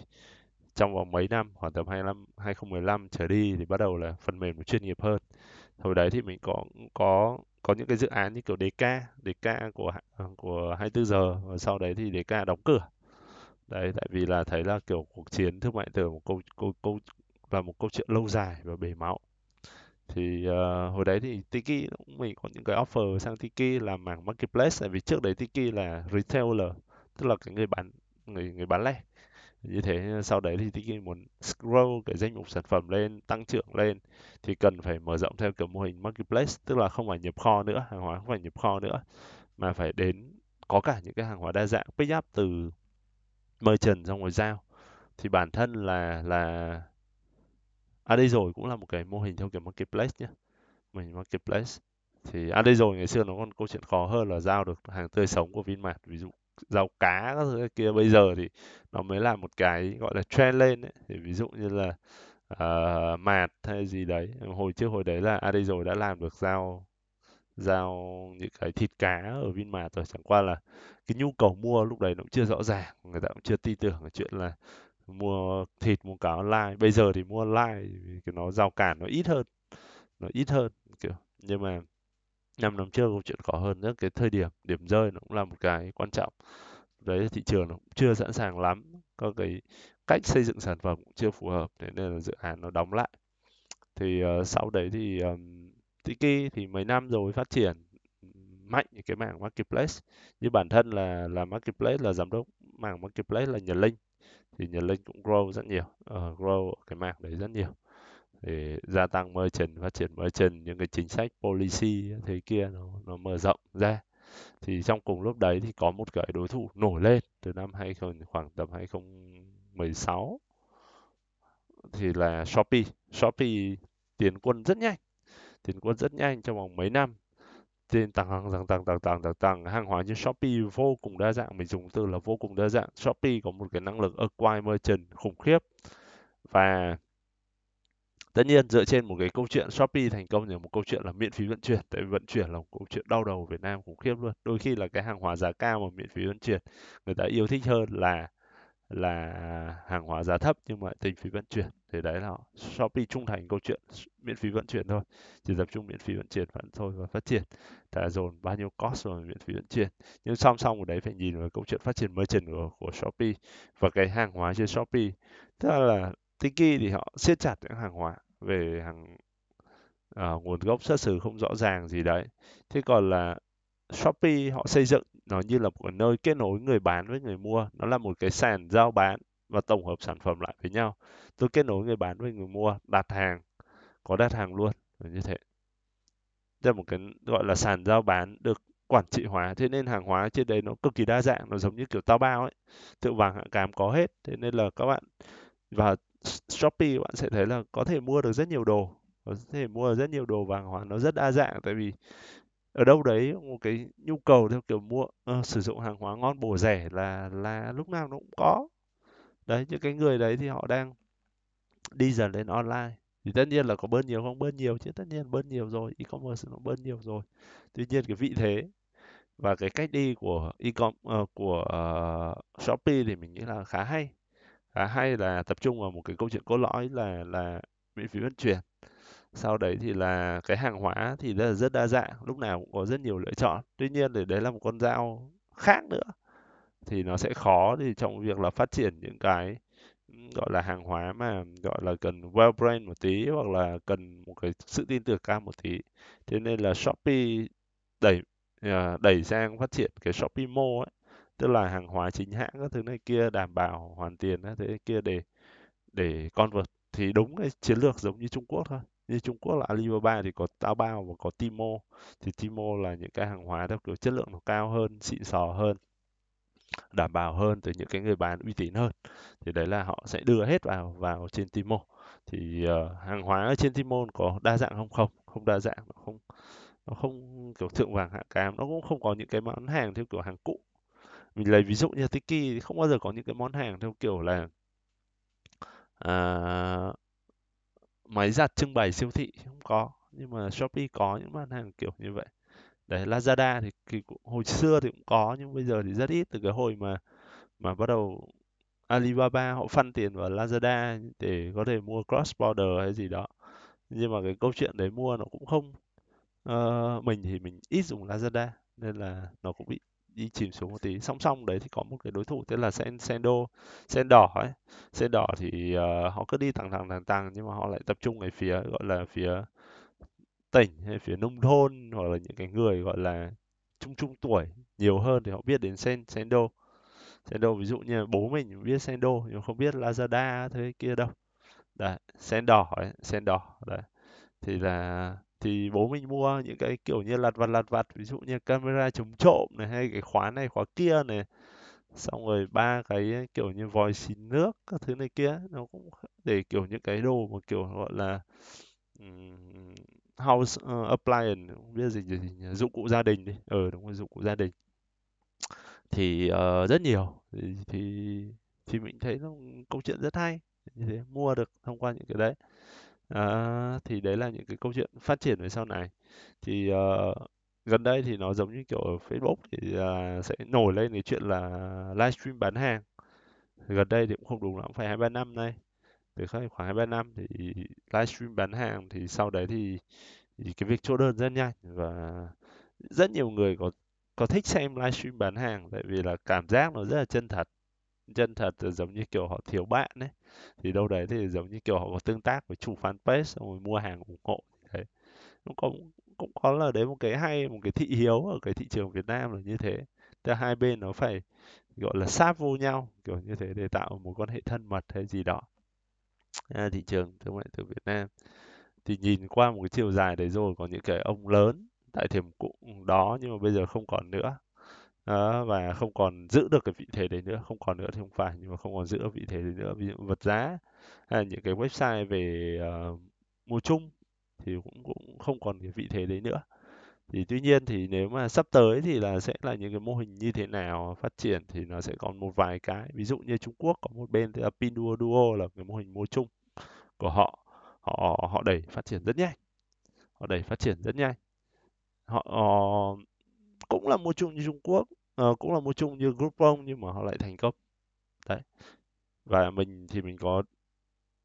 trong vòng mấy năm khoảng tầm 25 2015 trở đi thì bắt đầu là phần mềm nó chuyên nghiệp hơn. Hồi đấy thì mình có có có những cái dự án như kiểu DK DK của ờ, của 24 giờ và sau đấy thì DK đóng cửa. Đấy tại vì là thấy là kiểu cuộc chiến thương mại từ một câu câu câu là một câu chuyện lâu dài và bể máu. Thì uh, hồi đấy thì Tiki mình có những cái offer sang Tiki làm mảng marketplace tại vì trước đấy Tiki là retailer tức là cái người bán, người người bán lẻ. Như thế, sau đấy thì Tiki muốn scroll cái danh mục sản phẩm lên, tăng trưởng lên, thì cần phải mở rộng theo kiểu mô hình marketplace, tức là không phải nhập kho nữa, hàng hóa không phải nhập kho nữa, mà phải đến có cả những cái hàng hóa đa dạng, pick up từ merchant ra ngoài giao. Thì bản thân là là à đây rồi cũng là một cái mô hình theo kiểu marketplace nhé mình marketplace. Thì à đây rồi ngày xưa nó còn câu chuyện khó hơn là giao được hàng tươi sống của Vinmart, ví dụ rau cá các thứ kia. Bây giờ thì nó mới là một cái gọi là trend lên ấy. thì ví dụ như là uh, mạt hay gì đấy. Hồi trước hồi đấy là à đây rồi đã làm được giao giao những cái thịt cá ở Vinmart rồi. Chẳng qua là cái nhu cầu mua lúc đấy nó cũng chưa rõ ràng. Người ta cũng chưa tin tưởng cái chuyện là mua thịt mua cá online. Bây giờ thì mua online cái nó giao cản nó ít hơn nó ít hơn kiểu. Nhưng mà năm năm trước câu chuyện khó hơn nữa cái thời điểm điểm rơi nó cũng là một cái quan trọng. Đấy thị trường nó cũng chưa sẵn sàng lắm có cái cách xây dựng sản phẩm cũng chưa phù hợp thế nên là dự án nó đóng lại. Thì uh, sau đấy thì um, Tiki thì mấy năm rồi phát triển mạnh cái mảng marketplace. Như bản thân là là marketplace là giám đốc mảng marketplace là Nhật Linh. Thì Nhật Linh cũng grow rất nhiều uh, grow cái mảng đấy rất nhiều để gia tăng merchant phát triển merchant những cái chính sách policy thế kia nó, nó mở rộng ra. Thì trong cùng lúc đấy thì có một cái đối thủ nổi lên từ năm 2000 khoảng tầm 2016 thì là Shopee. Shopee tiến quân rất nhanh tiến quân rất nhanh trong vòng mấy năm. Trên tăng tăng tăng tăng tăng tăng tăng hàng hóa trên Shopee vô cùng đa dạng mình dùng từ là vô cùng đa dạng. Shopee có một cái năng lực acquire merchant khủng khiếp. Và tất nhiên dựa trên một cái câu chuyện Shopee thành công thì một câu chuyện là miễn phí vận chuyển tại vì vận chuyển là một câu chuyện đau đầu ở Việt Nam khủng khiếp luôn. Đôi khi là cái hàng hóa giá cao mà miễn phí vận chuyển người ta yêu thích hơn là là hàng hóa giá thấp nhưng mà tính phí vận chuyển. Thì đấy là Shopee trung thành câu chuyện miễn phí vận chuyển thôi. Chỉ tập trung miễn phí vận chuyển vẫn thôi và phát triển. Ta dồn bao nhiêu cost vào miễn phí vận chuyển. Nhưng song song của đấy phải nhìn vào câu chuyện phát triển merchant của, của Shopee. Và cái hàng hóa trên Shopee tức là Tiki thì họ siết chặt những hàng hóa về hàng à, nguồn gốc xuất xứ không rõ ràng gì đấy. Thế còn là Shopee họ xây dựng nó như là một nơi kết nối người bán với người mua. Nó là một cái sàn giao bán và tổng hợp sản phẩm lại với nhau. Tôi kết nối người bán với người mua đặt hàng có đặt hàng luôn như thế. Đây là một cái gọi là sàn giao bán được quản trị hóa. Thế nên hàng hóa trên đấy nó cực kỳ đa dạng nó giống như kiểu tao bao ấy. Thượng vàng hạ cám có hết. Thế nên là các bạn và Shopee bạn sẽ thấy là có thể mua được rất nhiều đồ có thể mua được rất nhiều đồ vàng hóa nó rất đa dạng. Tại vì ở đâu đấy một cái nhu cầu theo kiểu mua uh, sử dụng hàng hóa ngon bổ rẻ là là lúc nào nó cũng có. Đấy những cái người đấy thì họ đang đi dần lên online. Thì tất nhiên là có bớt nhiều không? Bớt nhiều chứ tất nhiên bớt nhiều rồi e-commerce nó bớt nhiều rồi. Tuy nhiên cái vị thế và cái cách đi của e-com uh, của uh, Shopee thì mình nghĩ là khá hay à, hay là tập trung vào một cái câu chuyện cốt lõi là là miễn phí vận chuyển. Sau đấy thì là cái hàng hóa thì rất là rất đa dạng lúc nào cũng có rất nhiều lựa chọn. Tuy nhiên thì đấy là một con dao khác nữa. Thì nó sẽ khó thì trong việc là phát triển những cái gọi là hàng hóa mà gọi là cần well brand một tí hoặc là cần một cái sự tin tưởng cao một tí. Thế nên là Shopee đẩy à, đẩy sang phát triển cái Shopee Mall ấy tức là hàng hóa chính hãng các thứ này kia đảm bảo hoàn tiền các thứ này kia để để con vật thì đúng cái chiến lược giống như Trung Quốc thôi. Như Trung Quốc là Alibaba thì có Taobao và có Tmall. Thì Tmall là những cái hàng hóa theo kiểu chất lượng nó cao hơn xịn sò hơn đảm bảo hơn từ những cái người bán uy tín hơn. Thì đấy là họ sẽ đưa hết vào vào trên Tmall. Thì uh, hàng hóa ở trên Tmall có đa dạng không? Không không đa dạng nó không nó không kiểu thượng vàng hạ cám nó cũng không có những cái món hàng theo kiểu hàng cũ mình lấy ví dụ như Tiki không bao giờ có những cái món hàng theo kiểu là à, máy giặt trưng bày siêu thị không có. Nhưng mà Shopee có những món hàng kiểu như vậy. Đấy Lazada thì, thì cũng, hồi xưa thì cũng có nhưng bây giờ thì rất ít. Từ cái hồi mà mà bắt đầu Alibaba họ phân tiền vào Lazada để có thể mua cross border hay gì đó. Nhưng mà cái câu chuyện đấy mua nó cũng không uh, mình thì mình ít dùng Lazada nên là nó cũng bị đi chìm xuống một tí. Song song đấy thì có một cái đối thủ tên là Sen Sendo Sen đỏ ấy. Sen đỏ thì uh, họ cứ đi thẳng thẳng thẳng thẳng nhưng mà họ lại tập trung ở phía gọi là phía tỉnh hay phía nông thôn hoặc là những cái người gọi là trung trung tuổi nhiều hơn thì họ biết đến Sen Sendo. Sendo ví dụ như bố mình biết Sendo nhưng không biết Lazada thế kia đâu. Đấy sen đỏ ấy sen đỏ đấy. Thì là thì bố mình mua những cái kiểu như lặt vặt lặt vặt ví dụ như camera chống trộm này hay cái khóa này khóa kia này. Xong rồi ba cái kiểu như vòi xịt nước các thứ này kia nó cũng để kiểu những cái đồ mà kiểu gọi là house uh, appliance không biết gì, gì, gì dụng cụ gia đình đi. Ờ đúng rồi dụng cụ gia đình. Thì uh, rất nhiều. Thì, thì thì mình thấy nó câu chuyện rất hay. Như thế mua được thông qua những cái đấy à, thì đấy là những cái câu chuyện phát triển về sau này. Thì ờ, gần đây thì nó giống như kiểu ở Facebook thì là sẽ nổi lên cái chuyện là livestream bán hàng. Gần đây thì cũng không đúng lắm phải hai ba năm nay. Từ khoảng hai ba năm thì livestream bán hàng thì sau đấy thì, thì cái việc chốt đơn rất nhanh và rất nhiều người có có thích xem livestream bán hàng tại vì là cảm giác nó rất là chân thật. Chân thật giống như kiểu họ thiếu bạn ấy thì đâu đấy thì giống như kiểu họ có tương tác với chủ fanpage xong rồi mua hàng ủng hộ. Đấy. Cũng có cũng có là đấy một cái hay một cái thị hiếu ở cái thị trường Việt Nam là như thế. Tức hai bên nó phải gọi là sát vô nhau kiểu như thế để tạo một quan hệ thân mật hay gì đó. À, thị trường thương mại từ Việt Nam. Thì nhìn qua một cái chiều dài đấy rồi có những cái ông lớn tại thềm cũng đó nhưng mà bây giờ không còn nữa đó, và không còn giữ được cái vị thế đấy nữa không còn nữa thì không phải nhưng mà không còn giữ vị thế đấy nữa. Ví dụ vật giá hay những cái website về uh, mua chung thì cũng cũng không còn cái vị thế đấy nữa. Thì tuy nhiên thì nếu mà sắp tới thì là sẽ là những cái mô hình như thế nào phát triển thì nó sẽ còn một vài cái. Ví dụ như Trung Quốc có một bên là Pinduoduo là cái mô hình mua chung của họ. Họ họ đẩy phát triển rất nhanh. Họ đẩy phát triển rất nhanh. Họ họ cũng là mua chung như Trung Quốc uh, cũng là mua chung như Groupon nhưng mà họ lại thành công. Đấy. Và mình thì mình có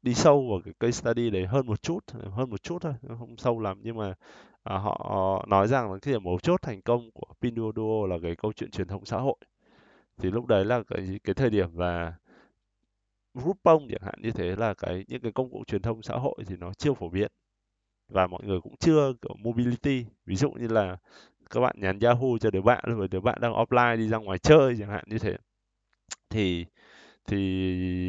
đi sâu vào cái case study đấy hơn một chút hơn một chút thôi không sâu lắm nhưng mà à, họ nói rằng là cái điểm mấu chốt thành công của Pinduoduo là cái câu chuyện truyền thông xã hội. Thì lúc đấy là cái cái thời điểm và Groupon chẳng hạn như thế là cái những cái công cụ truyền thông xã hội thì nó chưa phổ biến. Và mọi người cũng chưa kiểu mobility. Ví dụ như là các bạn nhắn Yahoo cho đứa bạn rồi đứa bạn đang offline đi ra ngoài chơi chẳng hạn, như thế. Thì thì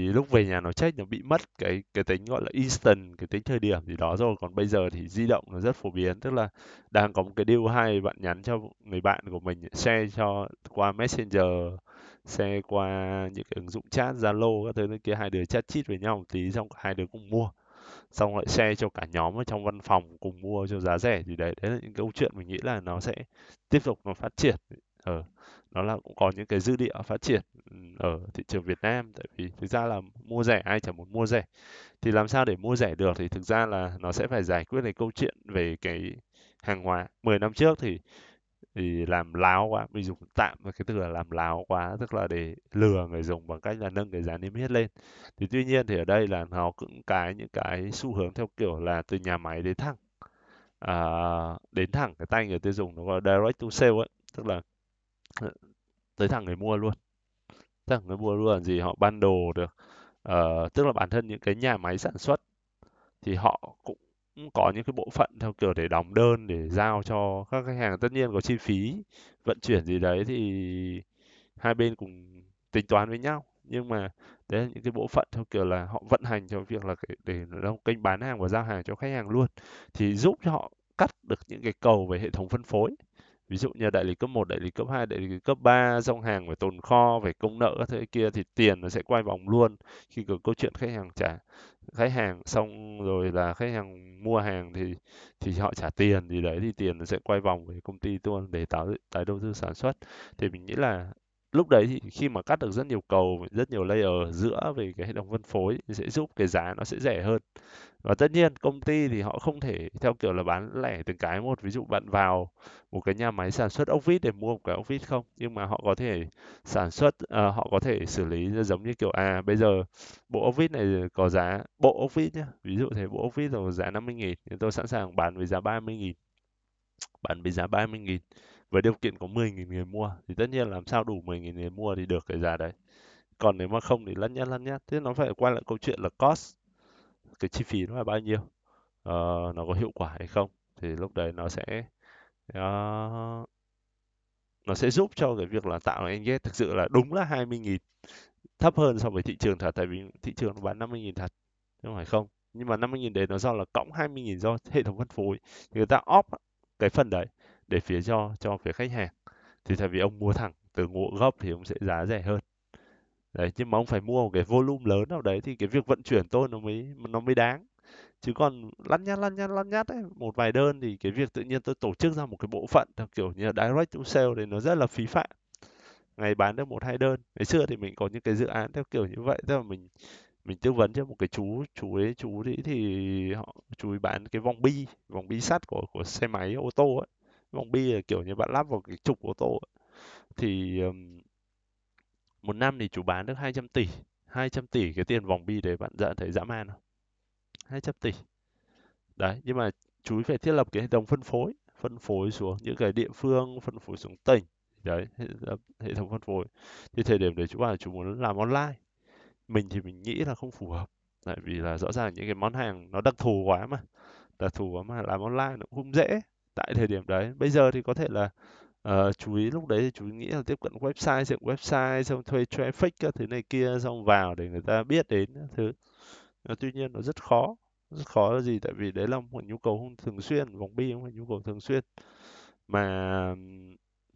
lúc về nhà nó check nó bị mất cái cái tính gọi là instant, cái tính thời điểm gì đó rồi. Còn bây giờ thì di động nó rất phổ biến, tức là đang có một cái deal hay, bạn nhắn cho người bạn của mình, share cho qua messenger, share qua những cái ứng dụng chat zalo các thứ kia, hai đứa chat chít với nhau một tí, xong hai đứa cùng mua xong lại share cho cả nhóm ở trong văn phòng cùng mua cho giá rẻ thì đấy đấy là những câu chuyện mình nghĩ là nó sẽ tiếp tục nó phát triển. Ở nó là cũng có những cái dư địa phát triển ừ, ở thị trường Việt Nam. Tại vì thực ra là mua rẻ, ai chẳng muốn mua rẻ. Thì làm sao để mua rẻ được thì thực ra là nó sẽ phải giải quyết cái câu chuyện về cái hàng hóa. 10 năm trước thì thì làm láo quá mình dùng tạm cái từ là làm láo quá tức là để lừa người dùng bằng cách là nâng cái giá niêm yết lên. Thì tuy nhiên thì ở đây là nó cũng cái những cái xu hướng theo kiểu là từ nhà máy đến thẳng. À, đến thẳng cái tay người tiêu dùng nó gọi là direct to sale ấy tức là ờ, tới thẳng người mua luôn. Thẳng người mua luôn gì họ ban đồ được Ờ, tức là bản thân những cái nhà máy sản xuất thì họ cũng có những cái bộ phận theo kiểu để đóng đơn, để giao cho các khách hàng. Tất nhiên có chi phí vận chuyển gì đấy thì hai bên cùng tính toán với nhau. Nhưng mà đấy là những cái bộ phận theo kiểu là họ vận hành cho việc là để nó kênh bán hàng và giao hàng cho khách hàng luôn, thì giúp cho họ cắt được những cái cầu về hệ thống phân phối ví dụ như đại lý cấp một, đại lý cấp 2 đại lý cấp 3 dòng hàng phải tồn kho, phải công nợ các thứ kia thì tiền nó sẽ quay vòng luôn khi có câu chuyện khách hàng trả, khách hàng xong rồi là khách hàng mua hàng thì thì họ trả tiền thì đấy thì tiền nó sẽ quay vòng về công ty tuôn để tái tái đầu tư sản xuất. Thì mình nghĩ là lúc đấy thì khi mà cắt được rất nhiều cầu rất nhiều layer giữa về cái hệ thống phân phối thì sẽ giúp cái giá nó sẽ rẻ hơn. Và tất nhiên công ty thì họ không thể theo kiểu là bán lẻ từng cái một. Ví dụ bạn vào một cái nhà máy sản xuất ốc vít để mua một cái ốc vít không? Nhưng mà họ có thể sản xuất uh, họ có thể xử lý giống như kiểu à bây giờ bộ ốc vít này có giá bộ ốc vít nhá ví dụ thế bộ ốc vít rồi giá 50 nghìn nhưng tôi sẵn sàng bán với giá 30 nghìn bán với giá 30 nghìn với điều kiện có 10 nghìn người mua thì tất nhiên làm sao đủ 10 nghìn người mua thì được cái giá đấy. Còn nếu mà không thì lắt nhắt lắt nhắt thế nó phải quay lại câu chuyện là cost cái chi phí nó là bao nhiêu uh, nó có hiệu quả hay không. Thì lúc đấy nó sẽ nó, nó sẽ giúp cho cái việc là tạo engage. Thực sự là đúng là 20 nghìn thấp hơn so với thị trường thật tại vì thị trường nó bán 50 nghìn thật chứ không phải không? Nhưng mà 50 nghìn đấy nó do là cộng 20 nghìn do hệ thống phân phối. Thì người ta off cái phần đấy để phía cho cho phía khách hàng. Thì tại vì ông mua thẳng từ nguồn gốc thì ông sẽ giá rẻ hơn. Đấy, nhưng mà ông phải mua một cái volume lớn nào đấy thì cái việc vận chuyển tôi nó mới nó mới đáng. Chứ còn lăn nhát lăn nhát lăn nhát ấy, một vài đơn thì cái việc tự nhiên tôi tổ chức ra một cái bộ phận theo kiểu như là direct to sale thì nó rất là phí phạm. Ngày bán được một, hai đơn. Ngày xưa thì mình có những cái dự án theo kiểu như vậy, tức là mình mình tư vấn cho một cái chú chú ấy chú ấy thì họ, chú ấy bán cái vòng bi vòng bi sắt của của xe máy, ô tô ấy vòng bi là kiểu như bạn lắp vào cái trục ô tô ấy. thì um, một năm thì chủ bán được 200 tỷ 200 tỷ cái tiền vòng bi đấy bạn dạ thấy dã man không 200 tỷ. Đấy nhưng mà chú ý phải thiết lập cái hệ thống phân phối phân phối xuống những cái địa phương phân phối xuống tỉnh. Đấy hệ, ờ, hệ thống phân phối. Thì thời điểm đấy chú bảo là chú muốn làm online. Mình thì mình nghĩ là không phù hợp. Tại vì là rõ ràng những cái món hàng nó đặc thù quá mà. Đặc thù quá mà làm online nó cũng không dễ tại thời điểm đấy. Bây giờ thì có thể là uh, chú ý lúc đấy thì chú ý nghĩ là tiếp cận website dựng website xong thuê traffic các thứ này kia xong vào để người ta biết đến thứ. Ờ, tuy nhiên nó rất khó rất khó là gì? Tại vì đấy là một nhu cầu không thường xuyên vòng bi không phải nhu cầu thường xuyên. Mà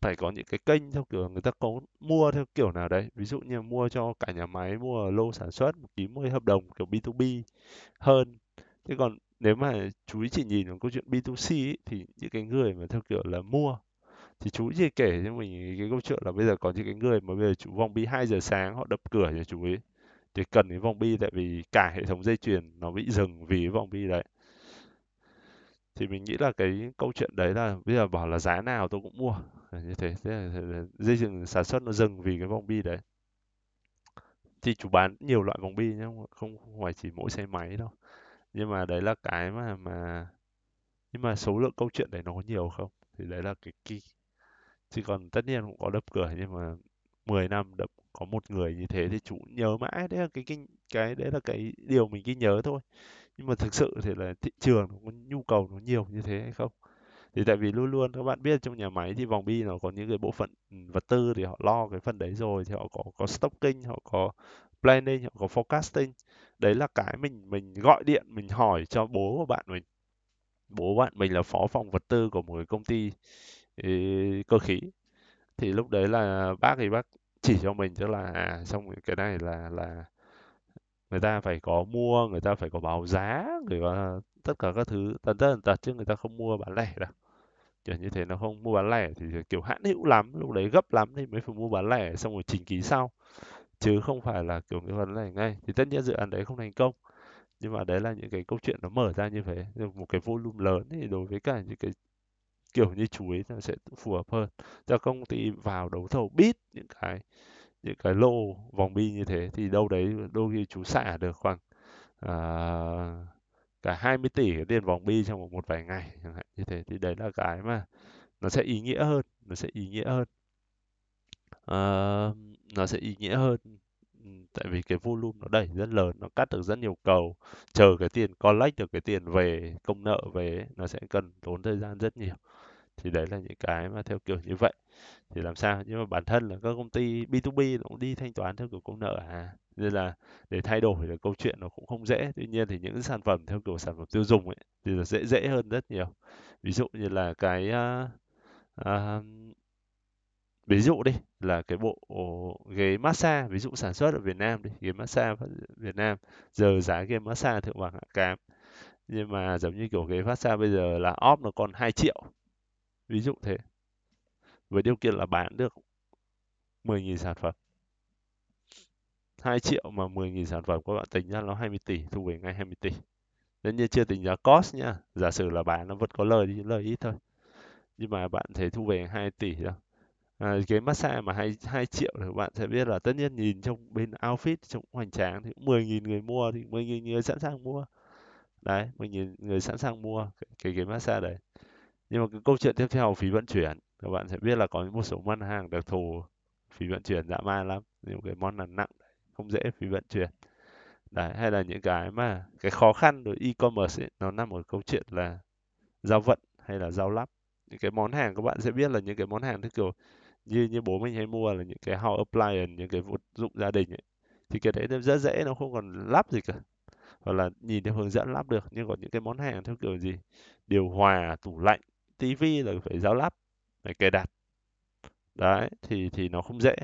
phải có những cái kênh theo kiểu người ta có mua theo kiểu nào đấy. Ví dụ như mua cho cả nhà máy mua lô sản xuất ký một cái hợp đồng kiểu B2B hơn. Thế còn nếu mà chú ý chỉ nhìn vào câu chuyện B2C ý, thì những cái người mà theo kiểu là mua thì chú chỉ kể cho mình cái câu chuyện là bây giờ có những cái người mà bây giờ chú vòng bi 2 giờ sáng họ đập cửa cho chú ấy thì cần cái vòng bi tại vì cả hệ thống dây chuyền nó bị dừng vì cái vòng bi đấy. Thì mình nghĩ là cái câu chuyện đấy là bây giờ bảo là giá nào tôi cũng mua. Là như thế thế là, dây chuyền sản xuất nó dừng vì cái vòng bi đấy. Thì chủ bán nhiều loại vòng bi nhé không, không phải chỉ mỗi xe máy đâu nhưng mà đấy là cái mà mà nhưng mà số lượng câu chuyện đấy nó có nhiều không? Thì đấy là cái key. Chứ còn tất nhiên cũng có đập cửa, nhưng mà 10 năm đập có một người như thế thì chủ nhớ mãi. Đấy là cái cái cái, đấy là cái điều mình ghi nhớ thôi. Nhưng mà thực sự thì là thị trường nó có nhu cầu nó nhiều như thế hay không? Thì tại vì luôn luôn các bạn biết trong nhà máy thì vòng bi nó có những cái bộ phận ừ, vật tư thì họ lo cái phần đấy rồi thì họ có có stocking, họ có planning, họ có forecasting đấy là cái mình mình gọi điện mình hỏi cho bố của bạn mình. Bố bạn mình là phó phòng vật tư của một cái công ty ý, cơ khí. Thì lúc đấy là bác thì bác chỉ cho mình tức là à xong cái này là là người ta phải có mua người ta phải có báo giá người ta tất cả các thứ. Tần tật tần tật chứ người ta không mua bán lẻ đâu. Kiểu như thế nó không mua bán lẻ thì kiểu hãn hữu lắm lúc đấy gấp lắm thì mới phải mua bán lẻ xong rồi trình ký sau chứ không phải là kiểu cái vấn này ngay. Thì tất nhiên dự án đấy không thành công. Nhưng mà đấy là những cái câu chuyện nó mở ra như thế. Một cái volume lớn thì đối với cả những cái kiểu như chú nó sẽ phù hợp hơn. Cho công ty vào đấu thầu bít những cái những cái lô vòng bi như thế thì đâu đấy đôi khi chú xả được khoảng à, cả 20 tỷ cái tiền vòng bi trong một vài ngày chẳng hạn như thế. Thì đấy là cái mà nó sẽ ý nghĩa hơn nó sẽ ý nghĩa hơn. À, nó sẽ ý nghĩa hơn. Ừ, tại vì cái volume nó đẩy rất lớn nó cắt được rất nhiều cầu chờ cái tiền collect được cái tiền về công nợ về nó sẽ cần tốn thời gian rất nhiều. Thì đấy là những cái mà theo kiểu như vậy. Thì làm sao? Nhưng mà bản thân là các công ty B2B nó cũng đi thanh toán theo kiểu công nợ à. Nên là để thay đổi được câu chuyện nó cũng không dễ. Tuy nhiên thì những sản phẩm theo kiểu sản phẩm tiêu dùng ấy thì là dễ dễ hơn rất nhiều. Ví dụ như là cái uh, uh, ví dụ đi, là cái bộ ghế massage, ví dụ sản xuất ở Việt Nam đi, ghế massage Việt Nam. Giờ giá ghế massage thượng vàng hạ cám nhưng mà giống như kiểu ghế massage bây giờ là off nó còn 2 triệu. Ví dụ thế. Với điều kiện là bán được 10.000 sản phẩm. 2 triệu mà 10.000 sản phẩm, các bạn tính ra nó 20 tỷ, thu về ngay 20 tỷ. Tất nhiên chưa tính giá cost nhá giả sử là bán nó vẫn có lời đi, lời ít thôi. Nhưng mà bạn thấy thu về 2 tỷ đâu à, cái massage mà 2, 2 triệu thì bạn sẽ biết là tất nhiên nhìn trong bên outfit trong hoành tráng thì 10.000 người mua thì 10.000 người sẵn sàng mua. Đấy 10.000 người sẵn sàng mua cái, cái, cái massage đấy. Nhưng mà cái câu chuyện tiếp theo phí vận chuyển các bạn sẽ biết là có một số món hàng đặc thù phí vận chuyển dã man lắm những cái món là nặng không dễ phí vận chuyển. Đấy hay là những cái mà cái khó khăn đối e-commerce ấy, nó nằm ở câu chuyện là giao vận hay là giao lắp. Những cái món hàng các bạn sẽ biết là những cái món hàng thứ kiểu như như bố mình hay mua là những cái house appliance, những cái vật dụng gia đình ấy, thì cái đấy nó rất dễ, nó không còn lắp gì cả. Hoặc là nhìn theo hướng dẫn lắp được, nhưng còn những cái món hàng theo kiểu gì? Điều hòa, tủ lạnh tivi là phải giáo lắp, phải cài đặt. Đấy, thì thì nó không dễ.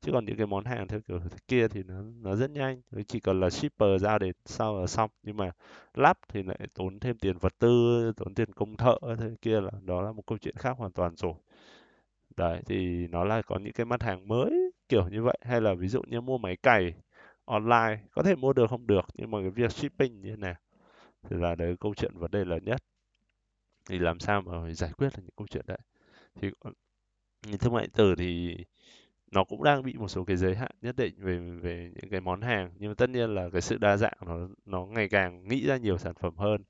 Chứ còn những cái món hàng theo kiểu kia thì nó nó rất nhanh. Chỉ cần là shipper giao đến sau là xong. Nhưng mà lắp thì lại tốn thêm tiền vật tư, tốn tiền công thợ, thế kia là đó là một câu chuyện khác hoàn toàn rồi đấy, thì nó là có những cái mặt hàng mới kiểu như vậy. Hay là ví dụ như mua máy cày online, có thể mua được không được, nhưng mà cái việc shipping như thế nào thì là đấy, câu chuyện vấn đề lớn nhất. Thì làm sao mà giải quyết được những câu chuyện đấy? Thì ờ, thương mại điện tử thì nó cũng đang bị một số cái giới hạn nhất định về về những cái món hàng. Nhưng mà tất nhiên là cái sự đa dạng nó nó ngày càng nghĩ ra nhiều sản phẩm hơn.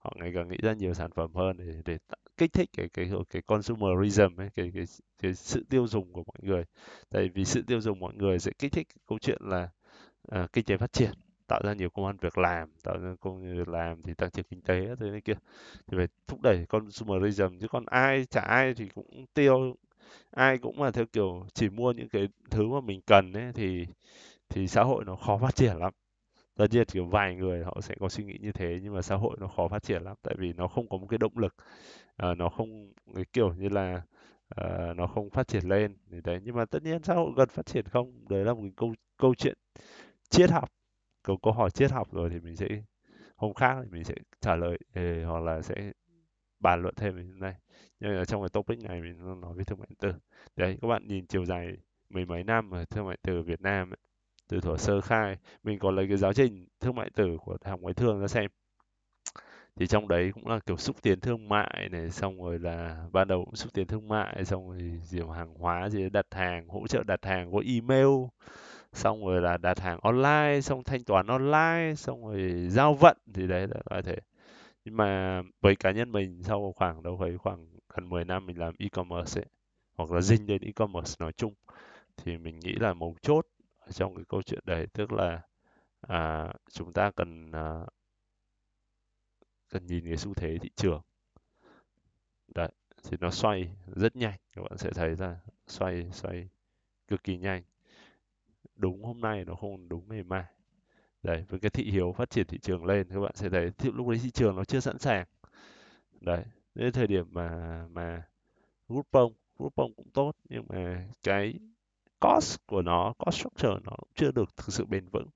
Họ ngày càng nghĩ ra nhiều sản phẩm hơn để để kích thích cái cái cái consumerism ấy cái cái cái sự tiêu dùng của mọi người. Tại vì sự tiêu dùng mọi người sẽ kích thích câu chuyện là uh, kinh tế phát triển tạo ra nhiều công an việc làm tạo ra công việc làm thì tăng trưởng kinh tế thế này kia. Thì phải thúc đẩy consumerism chứ còn ai chả ai thì cũng tiêu ai cũng là theo kiểu chỉ mua những cái thứ mà mình cần ấy thì thì xã hội nó khó phát triển lắm tất nhiên chỉ có vài người họ sẽ có suy nghĩ như thế nhưng mà xã hội nó khó phát triển lắm tại vì nó không có một cái động lực. Uh, nó không cái kiểu như là uh, nó không phát triển lên. Thì đấy nhưng mà tất nhiên xã hội cần phát triển không? Đấy là một cái câu câu chuyện triết học. Câu câu hỏi triết học rồi thì mình sẽ hôm khác thì mình sẽ trả lời ừ, hoặc là sẽ bàn luận thêm về này. Nhưng mà trong cái topic này mình nói về thương mại điện tử. Đấy các bạn nhìn chiều dài mười mấy năm ở thương mại điện tử Việt Nam ấy, từ thuở sơ khai mình còn lấy cái giáo trình thương mại tử của đại học ngoại thương ra xem. Thì trong đấy cũng là kiểu xúc tiến thương mại này xong rồi là ban đầu cũng xúc tiến thương mại xong rồi gì hàng hóa gì đặt hàng hỗ trợ đặt hàng qua email xong rồi là đặt hàng online xong thanh toán online xong rồi giao vận thì đấy là có thể nhưng mà với cá nhân mình sau khoảng đâu ấy khoảng gần 10 năm mình làm e-commerce ấy, hoặc là dinh đến e-commerce nói chung thì mình nghĩ là mấu chốt trong cái câu chuyện đấy. Tức là à, chúng ta cần à, cần nhìn cái xu thế thị trường. Đấy thì nó xoay rất nhanh. Các bạn sẽ thấy là xoay xoay cực kỳ nhanh. Đúng hôm nay nó không đúng ngày mai. Đấy với cái thị hiếu phát triển thị trường lên các bạn sẽ thấy thì lúc đấy thị trường nó chưa sẵn sàng. Đấy đến thời điểm mà mà Groupon Groupon cũng tốt nhưng mà cái cost của nó cost structure nó cũng chưa được thực sự bền vững.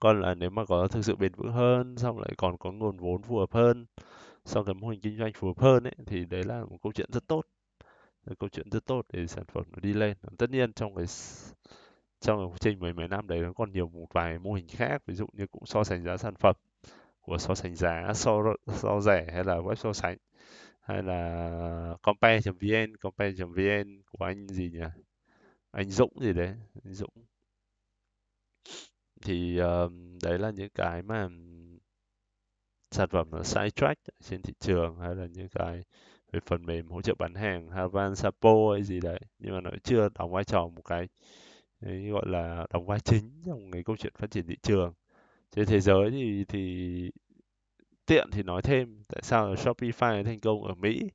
Còn là nếu mà có thực sự bền vững hơn, xong lại còn có nguồn vốn phù hợp hơn, xong cái mô hình kinh doanh phù hợp hơn ấy, thì đấy là một câu chuyện rất tốt. Một câu chuyện rất tốt để sản phẩm nó đi lên. Tất nhiên trong cái trong cái quá trình mười mấy năm đấy nó còn nhiều một vài mô hình khác, ví dụ như cũng so sánh giá sản phẩm của so sánh giá so so rẻ hay là web so sánh, hay là compare.vn compare.vn của anh gì nhỉ? Anh Dũng gì đấy anh Dũng. Thì uh, đấy là những cái mà sản phẩm nó sidetrack trên thị trường hay là những cái về phần mềm hỗ trợ bán hàng Havan Sapo hay gì đấy. Nhưng mà nó chưa đóng vai trò một cái đấy, gọi là đóng vai chính trong cái câu chuyện phát triển thị trường. Trên thế giới thì thì tiện thì nói thêm tại sao Shopify thành công ở Mỹ?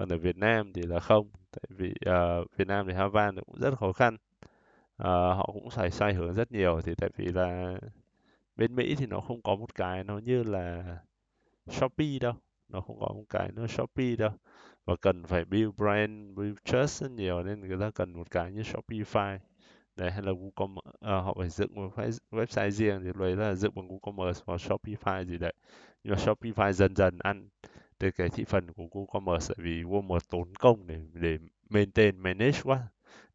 Còn ở Việt Nam thì là không. Tại vì uh, Việt Nam thì Havan cũng rất khó khăn. Uh, họ cũng phải sai hướng rất nhiều. Thì tại vì là bên Mỹ thì nó không có một cái nó như là Shopee đâu. Nó không có một cái nó Shopee đâu. Và cần phải build brand build trust rất nhiều nên người ta cần một cái như Shopify. Đấy hay là Google à, họ phải dựng một cái website riêng thì lấy là dựng bằng Google Commerce hoặc Shopify gì đấy. Nhưng mà Shopify dần dần ăn từ cái thị phần của WooCommerce tại vì WooCommerce tốn công để để maintain, manage quá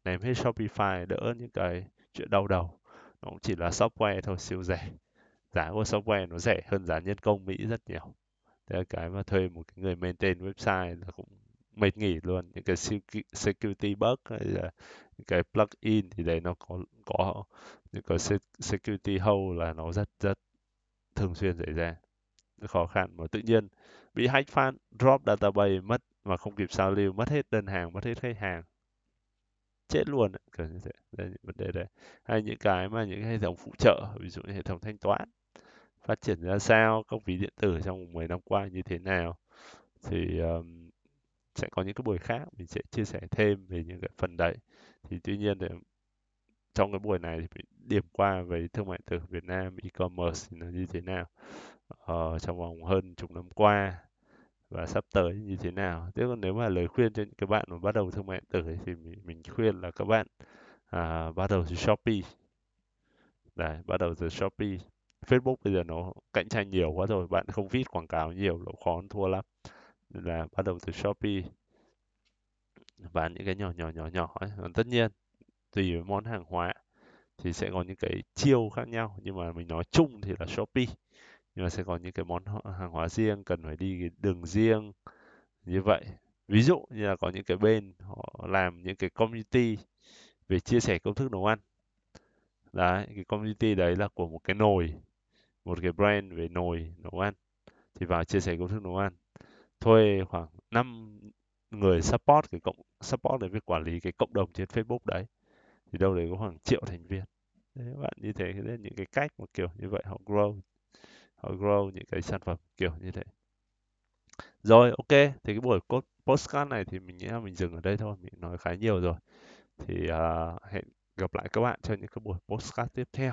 ném hết Shopify, đỡ những cái chuyện đau đầu. Nó cũng chỉ là software thôi, siêu rẻ. Giá của software nó rẻ hơn giá nhân công Mỹ rất nhiều. Thế cái mà thuê một cái người maintain website là cũng mệt nghỉ luôn. Những cái security bug hay là những cái plugin thì đấy nó có có những cái security hole là nó rất rất thường xuyên xảy ra. Khó khăn mà tự nhiên bị hack fan drop database mất mà không kịp sao lưu mất hết đơn hàng mất hết khách hàng. Chết luôn kiểu như thế. Đây những vấn đề đấy hay những cái mà những hệ thống phụ trợ ví dụ như hệ thống thanh toán phát triển ra sao các ví điện tử trong 10 năm qua như thế nào. Thì um, sẽ có những cái buổi khác mình sẽ chia sẻ thêm về những cái phần đấy. Thì tuy nhiên thì trong cái buổi này thì mình điểm qua về thương mại từ Việt Nam e-commerce thì nó như thế nào. Ờ, trong vòng hơn chục năm qua và sắp tới như thế nào. Thế còn nếu mà lời khuyên cho những các bạn mà bắt đầu thương mại điện tử thì mình, mình khuyên là các bạn à, bắt đầu từ Shopee. Đấy, bắt đầu từ Shopee. Facebook bây giờ nó cạnh tranh nhiều quá rồi, bạn không viết quảng cáo nhiều nó khó thua lắm. Nên là bắt đầu từ Shopee. và những cái nhỏ nhỏ nhỏ nhỏ ấy. Còn tất nhiên tùy với món hàng hóa thì sẽ có những cái chiêu khác nhau nhưng mà mình nói chung thì là Shopee nhưng mà sẽ có những cái món hàng hóa riêng cần phải đi đường riêng như vậy. Ví dụ như là có những cái bên họ làm những cái community về chia sẻ công thức nấu ăn. Đấy cái community đấy là của một cái nồi một cái brand về nồi nấu ăn. Thì vào chia sẻ công thức nấu ăn. Thuê khoảng 5 người support cái cộng support để việc quản lý cái cộng đồng trên Facebook đấy. Thì đâu đấy có khoảng triệu thành viên. Đấy, bạn như thế đấy những cái cách mà kiểu như vậy họ grow họ grow những cái sản phẩm kiểu như thế. Rồi ok thì cái buổi postcard này thì mình nghĩ là mình dừng ở đây thôi mình nói khá nhiều rồi. Thì uh, hẹn gặp lại các bạn trong những cái buổi postcard tiếp theo.